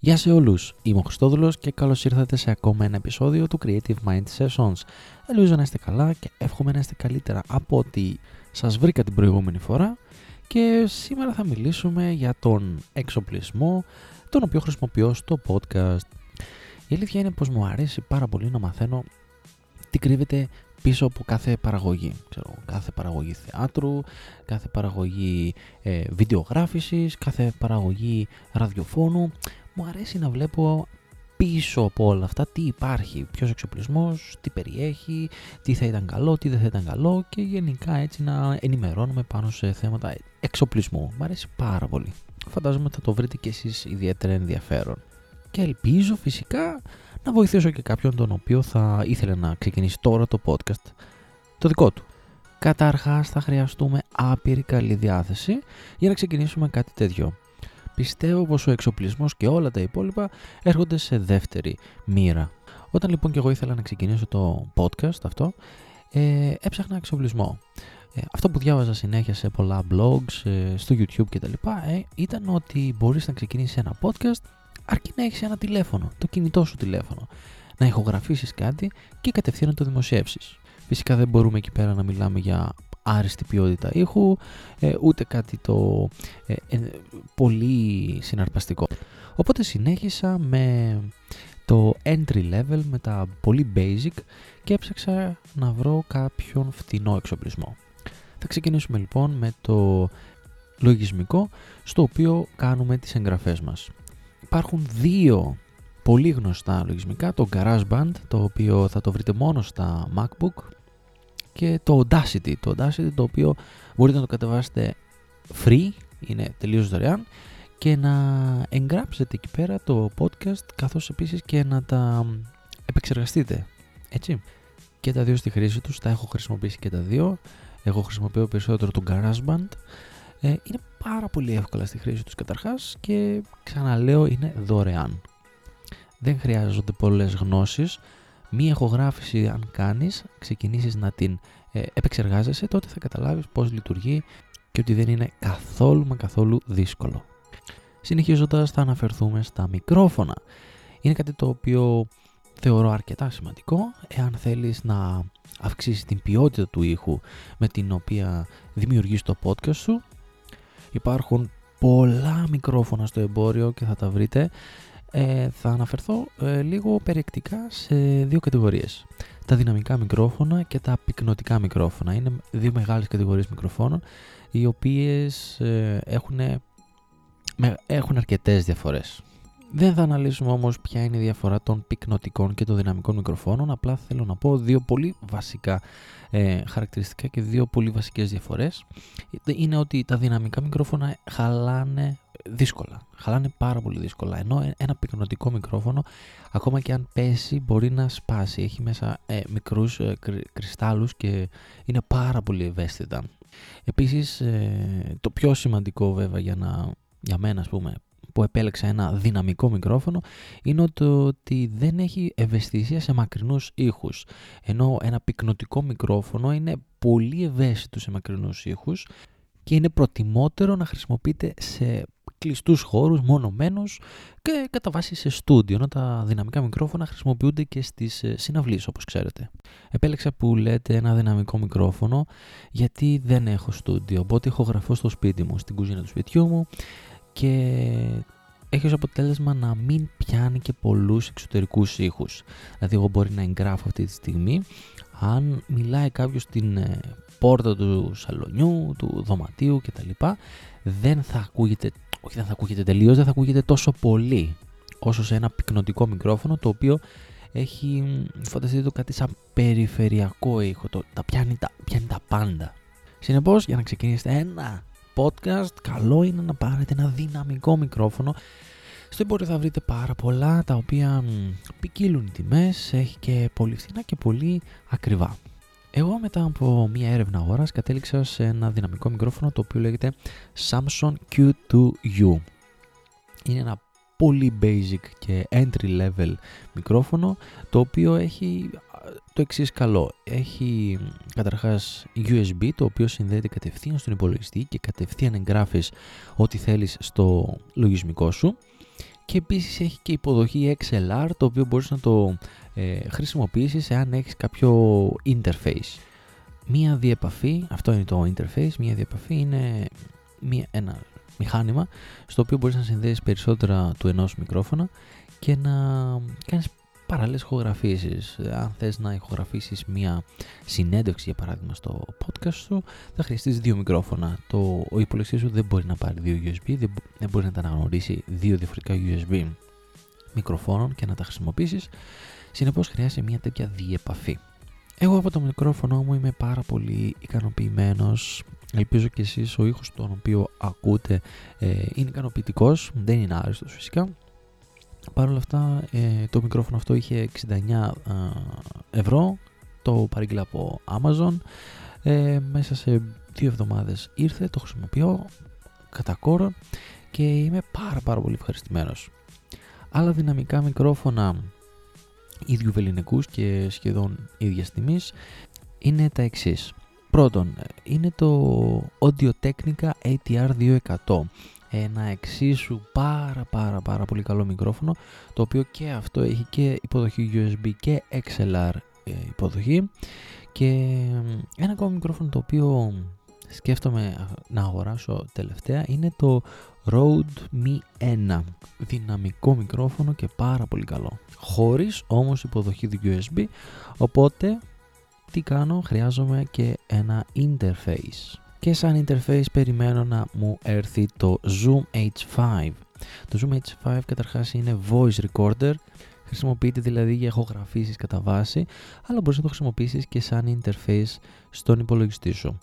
Γεια σε όλους, είμαι ο Χριστόδουλος και καλώς ήρθατε σε ακόμα ένα επεισόδιο του Creative Mind Sessions. Ελπίζω να είστε καλά και εύχομαι να είστε καλύτερα από ότι σας βρήκα την προηγούμενη φορά και σήμερα θα μιλήσουμε για τον εξοπλισμό τον οποίο χρησιμοποιώ στο podcast. Η αλήθεια είναι πως μου αρέσει πάρα πολύ να μαθαίνω τι κρύβεται πίσω από κάθε παραγωγή. Ξέρω, κάθε παραγωγή θεάτρου, κάθε παραγωγή ε, βιντεογράφησης, κάθε παραγωγή ραδιοφώνου. Μου αρέσει να βλέπω πίσω από όλα αυτά τι υπάρχει, ποιος εξοπλισμός, τι περιέχει, τι θα ήταν καλό, τι δεν θα ήταν καλό και γενικά έτσι να ενημερώνουμε πάνω σε θέματα εξοπλισμού. Μου αρέσει πάρα πολύ. Φαντάζομαι ότι θα το βρείτε και εσείς ιδιαίτερα ενδιαφέρον. Και ελπίζω φυσικά να βοηθήσω και κάποιον τον οποίο θα ήθελε να ξεκινήσει τώρα το podcast, το δικό του. Καταρχάς θα χρειαστούμε άπειρη καλή διάθεση για να ξεκινήσουμε κάτι τέτοιο. Πιστεύω πως ο εξοπλισμός και όλα τα υπόλοιπα έρχονται σε δεύτερη μοίρα. Όταν λοιπόν και εγώ ήθελα να ξεκινήσω το podcast αυτό, ε, έψαχνα εξοπλισμό. Ε, αυτό που διάβαζα συνέχεια σε πολλά blogs, ε, στο YouTube κτλ. Ε, ήταν ότι μπορείς να ξεκινήσεις ένα podcast αρκεί να έχεις ένα τηλέφωνο, το κινητό σου τηλέφωνο. Να ηχογραφήσεις κάτι και κατευθείαν να το δημοσιεύσεις. Φυσικά δεν μπορούμε εκεί πέρα να μιλάμε για άριστη ποιότητα ήχου, ε, ούτε κάτι το ε, ε, πολύ συναρπαστικό. Οπότε συνέχισα με το entry level, με τα πολύ basic και έψαξα να βρω κάποιον φτηνό εξοπλισμό. Θα ξεκινήσουμε λοιπόν με το λογισμικό στο οποίο κάνουμε τις εγγραφές μας. Υπάρχουν δύο πολύ γνωστά λογισμικά, το GarageBand το οποίο θα το βρείτε μόνο στα MacBook και το Audacity, το Audacity το οποίο μπορείτε να το κατεβάσετε free, είναι τελείως δωρεάν και να εγγράψετε εκεί πέρα το podcast καθώς επίσης και να τα επεξεργαστείτε, έτσι. Και τα δύο στη χρήση τους, τα έχω χρησιμοποιήσει και τα δύο. Εγώ χρησιμοποιώ περισσότερο το GarageBand. Ε, είναι πάρα πολύ εύκολα στη χρήση τους καταρχάς και ξαναλέω είναι δωρεάν. Δεν χρειάζονται πολλές γνώσεις μία ηχογράφηση αν κάνεις, ξεκινήσεις να την ε, επεξεργάζεσαι, τότε θα καταλάβεις πώς λειτουργεί και ότι δεν είναι καθόλου μα καθόλου δύσκολο. Συνεχίζοντας θα αναφερθούμε στα μικρόφωνα. Είναι κάτι το οποίο θεωρώ αρκετά σημαντικό εάν θέλεις να αυξήσεις την ποιότητα του ήχου με την οποία δημιουργείς το podcast σου. Υπάρχουν πολλά μικρόφωνα στο εμπόριο και θα τα βρείτε ε, θα αναφερθώ ε, λίγο περιεκτικά σε δύο κατηγορίες. Τα δυναμικά μικρόφωνα και τα πυκνωτικά μικρόφωνα. Είναι δύο μεγάλες κατηγορίες μικροφώνων οι οποίες ε, έχουν, έχουν αρκετές διαφορές. Δεν θα αναλύσουμε όμως ποια είναι η διαφορά των πυκνωτικών και των δυναμικών μικροφώνων, απλά θέλω να πω δύο πολύ βασικά ε, χαρακτηριστικά και δύο πολύ βασικές διαφορές. Είναι ότι τα δυναμικά μικρόφωνα χαλάνε δύσκολα. Χαλάνε πάρα πολύ δύσκολα. Ενώ ένα πυκνοτικό μικρόφωνο, ακόμα και αν πέσει, μπορεί να σπάσει. Έχει μέσα ε, μικρούς ε, κρυστάλλους και είναι πάρα πολύ ευαίσθητα. Επίσης, ε, το πιο σημαντικό βέβαια για, να, για μένα, ας πούμε, που επέλεξα ένα δυναμικό μικρόφωνο είναι το ότι δεν έχει ευαισθησία σε μακρινούς ήχους. Ενώ ένα πυκνοτικό μικρόφωνο είναι πολύ ευαίσθητο σε μακρινούς ήχους και είναι προτιμότερο να χρησιμοποιείται σε κλειστούς χώρους, μονομένους και κατά βάση σε στούντιο, ενώ τα δυναμικά μικρόφωνα χρησιμοποιούνται και στις ε, συναυλίες όπως ξέρετε. Επέλεξα που λέτε ένα δυναμικό μικρόφωνο γιατί δεν έχω στούντιο, οπότε έχω γραφώ στο σπίτι μου, στην κουζίνα του σπιτιού μου και έχει ως αποτέλεσμα να μην πιάνει και πολλούς εξωτερικούς ήχους. Δηλαδή εγώ μπορεί να εγγράφω αυτή τη στιγμή αν μιλάει κάποιος στην ε, πόρτα του σαλονιού, του δωματίου κτλ. Δεν θα ακούγεται όχι δεν θα ακούγεται τελείως, δεν θα ακούγεται τόσο πολύ όσο σε ένα πυκνοτικό μικρόφωνο το οποίο έχει φανταστείτε το κάτι σαν περιφερειακό ήχο, το, τα πιάνει, τα πιάνει τα πάντα. Συνεπώς για να ξεκινήσετε ένα podcast καλό είναι να πάρετε ένα δυναμικό μικρόφωνο στο εμπόριο θα βρείτε πάρα πολλά τα οποία ποικίλουν οι τιμές, έχει και πολύ φθηνά και πολύ ακριβά. Εγώ μετά από μια έρευνα αγοράς κατέληξα σε ένα δυναμικό μικρόφωνο το οποίο λέγεται Samsung Q2U. Είναι ένα πολύ basic και entry level μικρόφωνο το οποίο έχει το εξής καλό. Έχει καταρχάς USB το οποίο συνδέεται κατευθείαν στον υπολογιστή και κατευθείαν εγγράφεις ό,τι θέλεις στο λογισμικό σου και επίσης έχει και υποδοχή XLR το οποίο μπορείς να το ε, χρησιμοποιήσεις εάν έχεις κάποιο interface. Μία διεπαφή, αυτό είναι το interface, μία διεπαφή είναι μία, ένα μηχάνημα στο οποίο μπορείς να συνδέσεις περισσότερα του ενός μικρόφωνα και να κάνεις παράλληλες ηχογραφήσεις. Αν θες να ηχογραφήσεις μία συνέντευξη για παράδειγμα στο podcast σου θα χρειαστείς δύο μικρόφωνα. Το, ο υπολογιστής σου δεν μπορεί να πάρει δύο USB, δεν, δεν μπορεί να τα αναγνωρίσει δύο διαφορετικά USB μικροφώνων και να τα χρησιμοποιήσεις. Συνεπώς χρειάζεται μία τέτοια διεπαφή. Εγώ από το μικρόφωνο μου είμαι πάρα πολύ ικανοποιημένος. Ελπίζω και εσείς ο ήχος τον οποίο ακούτε ε, είναι ικανοποιητικός, δεν είναι άριστος φυσικά. Παρ' όλα αυτά ε, το μικρόφωνο αυτό είχε 69 ευρώ, το παρήγγειλα από Amazon. Ε, μέσα σε δύο εβδομάδες ήρθε, το χρησιμοποιώ κατά κόρο και είμαι πάρα πάρα πολύ ευχαριστημένος. Άλλα δυναμικά μικρόφωνα ίδιου βεληνικούς και σχεδόν ίδιας τιμής είναι τα εξής. Πρώτον, είναι το Audio Technica ATR 200 ένα εξίσου πάρα πάρα πάρα πολύ καλό μικρόφωνο το οποίο και αυτό έχει και υποδοχή USB και XLR ε, υποδοχή. Και ένα ακόμα μικρόφωνο το οποίο σκέφτομαι να αγοράσω τελευταία είναι το Rode Mi 1 δυναμικό μικρόφωνο και πάρα πολύ καλό. Χωρίς όμως υποδοχή USB οπότε τι κάνω χρειάζομαι και ένα interface και σαν interface περιμένω να μου έρθει το Zoom H5 το Zoom H5 καταρχάς είναι voice recorder. Χρησιμοποιείται δηλαδή για ηχογραφήσεις κατά βάση αλλά μπορείς να το χρησιμοποιήσεις και σαν interface στον υπολογιστή σου.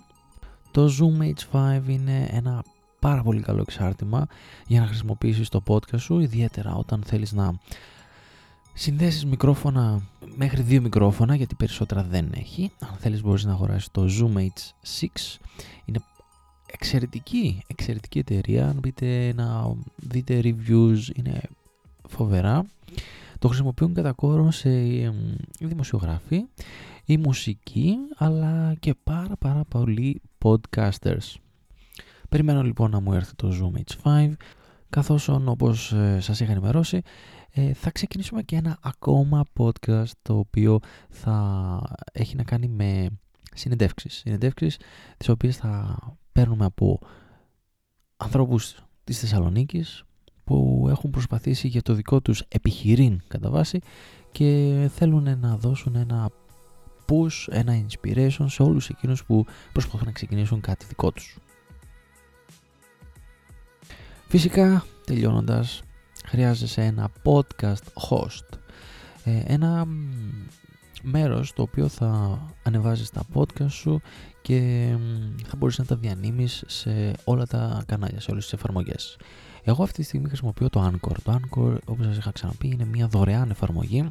Το Zoom H5 είναι ένα πάρα πολύ καλό εξάρτημα για να χρησιμοποιήσεις το podcast σου, ιδιαίτερα όταν θέλεις να συνδέσεις μικρόφωνα μέχρι δύο μικρόφωνα, γιατί περισσότερα δεν έχει. Αν θέλεις μπορείς να αγοράσεις το Zoom H6, είναι εξαιρετική, εξαιρετική εταιρεία, αν μπείτε να δείτε reviews, είναι φοβερά. Το χρησιμοποιούν κατά κόρο σε δημοσιογράφοι, η μουσική, αλλά και πάρα πάρα πολλοί podcasters. Περιμένω λοιπόν να μου έρθει το Zoom H5, καθώς όπως ε, σας είχα ενημερώσει, ε, θα ξεκινήσουμε και ένα ακόμα podcast το οποίο θα έχει να κάνει με συνεντεύξεις. Συνεντεύξεις τις οποίες θα παίρνουμε από ανθρώπους της Θεσσαλονίκης που έχουν προσπαθήσει για το δικό τους επιχειρήν κατά βάση και θέλουν να δώσουν ένα push, ένα inspiration σε όλους εκείνους που προσπαθούν να ξεκινήσουν κάτι δικό τους. Φυσικά, τελειώνοντας, χρειάζεσαι ένα podcast host. Ε, ένα μέρος το οποίο θα ανεβάζεις τα podcast σου και θα μπορείς να τα διανύμεις σε όλα τα κανάλια, σε όλες τις εφαρμογές. Εγώ αυτή τη στιγμή χρησιμοποιώ το Anchor. Το Anchor, όπως σας είχα ξαναπεί, είναι μια δωρεάν εφαρμογή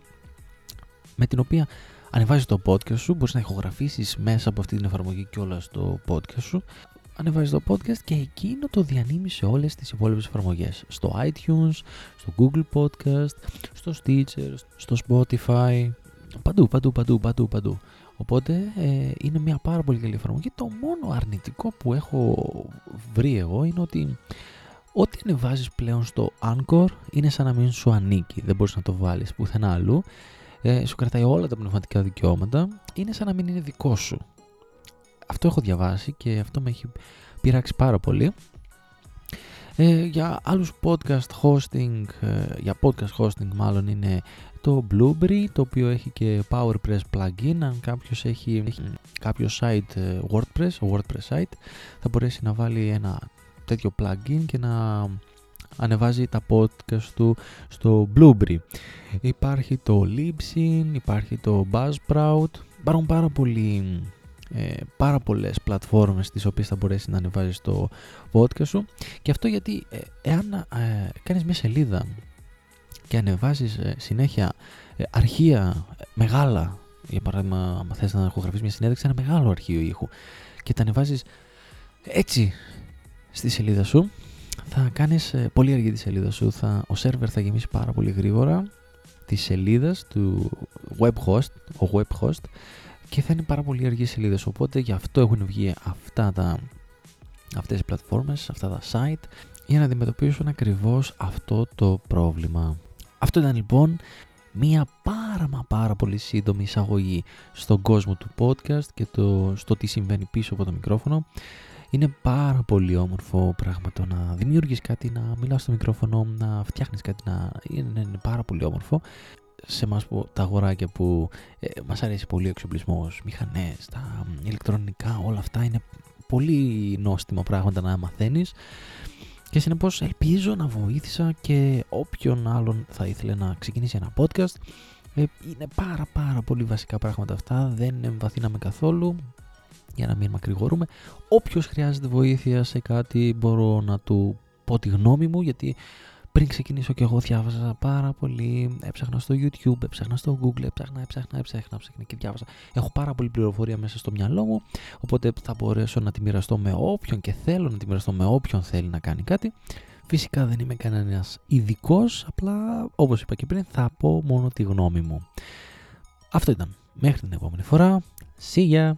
με την οποία ανεβάζεις το podcast σου, μπορείς να ηχογραφήσεις μέσα από αυτή την εφαρμογή και όλα στο podcast σου ανεβάζεις το podcast και εκείνο το διανύμεις σε όλες τις υπόλοιπες εφαρμογές. Στο iTunes, στο Google Podcast, στο Stitcher, στο Spotify, παντού, παντού, παντού, παντού, παντού. Οπότε ε, είναι μια πάρα πολύ καλή εφαρμογή. Το μόνο αρνητικό που έχω βρει εγώ είναι ότι ό,τι ανεβάζεις πλέον στο Anchor είναι σαν να μην σου ανήκει. Δεν μπορείς να το βάλεις πουθενά αλλού. Ε, σου κρατάει όλα τα πνευματικά δικαιώματα. Είναι σαν να μην είναι δικό σου αυτό έχω διαβάσει και αυτό με έχει πειράξει πάρα πολύ. Ε, για άλλους podcast hosting, ε, για podcast hosting μάλλον είναι το Blueberry, το οποίο έχει και PowerPress plugin. Αν κάποιος έχει, έχει κάποιο site ε, WordPress, WordPress site, θα μπορέσει να βάλει ένα τέτοιο plugin και να ανεβάζει τα podcast του στο Blueberry. Υπάρχει το Libsyn, υπάρχει το Buzzsprout, υπάρχουν πάρα πολλοί ε, πάρα πολλές πλατφόρμες τις οποίες θα μπορέσεις να ανεβάζεις το podcast σου. Και αυτό γιατί ε, εάν ε, κάνεις μια σελίδα και ανεβάζεις ε, συνέχεια ε, αρχεία μεγάλα για παράδειγμα αν θες να ηχογραφείς μια συνέντευξη ένα μεγάλο αρχείο ήχου και τα ανεβάζεις έτσι στη σελίδα σου θα κάνεις πολύ αργή τη σελίδα σου. Θα, ο σερβερ θα γεμίσει πάρα πολύ γρήγορα τη σελίδας του web host, ο web host και θα είναι πάρα πολύ αργή σελίδες. Οπότε γι' αυτό έχουν βγει αυτά τα, αυτές οι πλατφόρμες, αυτά τα site για να αντιμετωπίσουν ακριβώς αυτό το πρόβλημα. Αυτό ήταν λοιπόν μία πάρα μα πάρα πολύ σύντομη εισαγωγή στον κόσμο του podcast και το, στο τι συμβαίνει πίσω από το μικρόφωνο. Είναι πάρα πολύ όμορφο πράγμα το να δημιουργείς κάτι, να μιλάς στο μικρόφωνο, να φτιάχνεις κάτι, να είναι, είναι πάρα πολύ όμορφο. Σε εμάς που, τα αγοράκια που ε, μας αρέσει πολύ ο εξοπλισμός, μηχανές, τα ηλεκτρονικά, όλα αυτά είναι πολύ νόστιμα πράγματα να μαθαίνεις και συνεπώς ελπίζω να βοήθησα και όποιον άλλον θα ήθελε να ξεκινήσει ένα podcast. Ε, είναι πάρα πάρα πολύ βασικά πράγματα αυτά, δεν εμβαθύναμε καθόλου για να μην μακρηγορούμε. Όποιος χρειάζεται βοήθεια σε κάτι μπορώ να του πω τη γνώμη μου γιατί πριν ξεκινήσω και εγώ διάβαζα πάρα πολύ, έψαχνα στο YouTube, έψαχνα στο Google, έψαχνα, έψαχνα, έψαχνα, έψαχνα και διάβαζα. Έχω πάρα πολύ πληροφορία μέσα στο μυαλό μου, οπότε θα μπορέσω να τη μοιραστώ με όποιον και θέλω να τη μοιραστώ με όποιον θέλει να κάνει κάτι. Φυσικά δεν είμαι κανένας ειδικός, απλά όπως είπα και πριν θα πω μόνο τη γνώμη μου. Αυτό ήταν. Μέχρι την επόμενη φορά. See ya!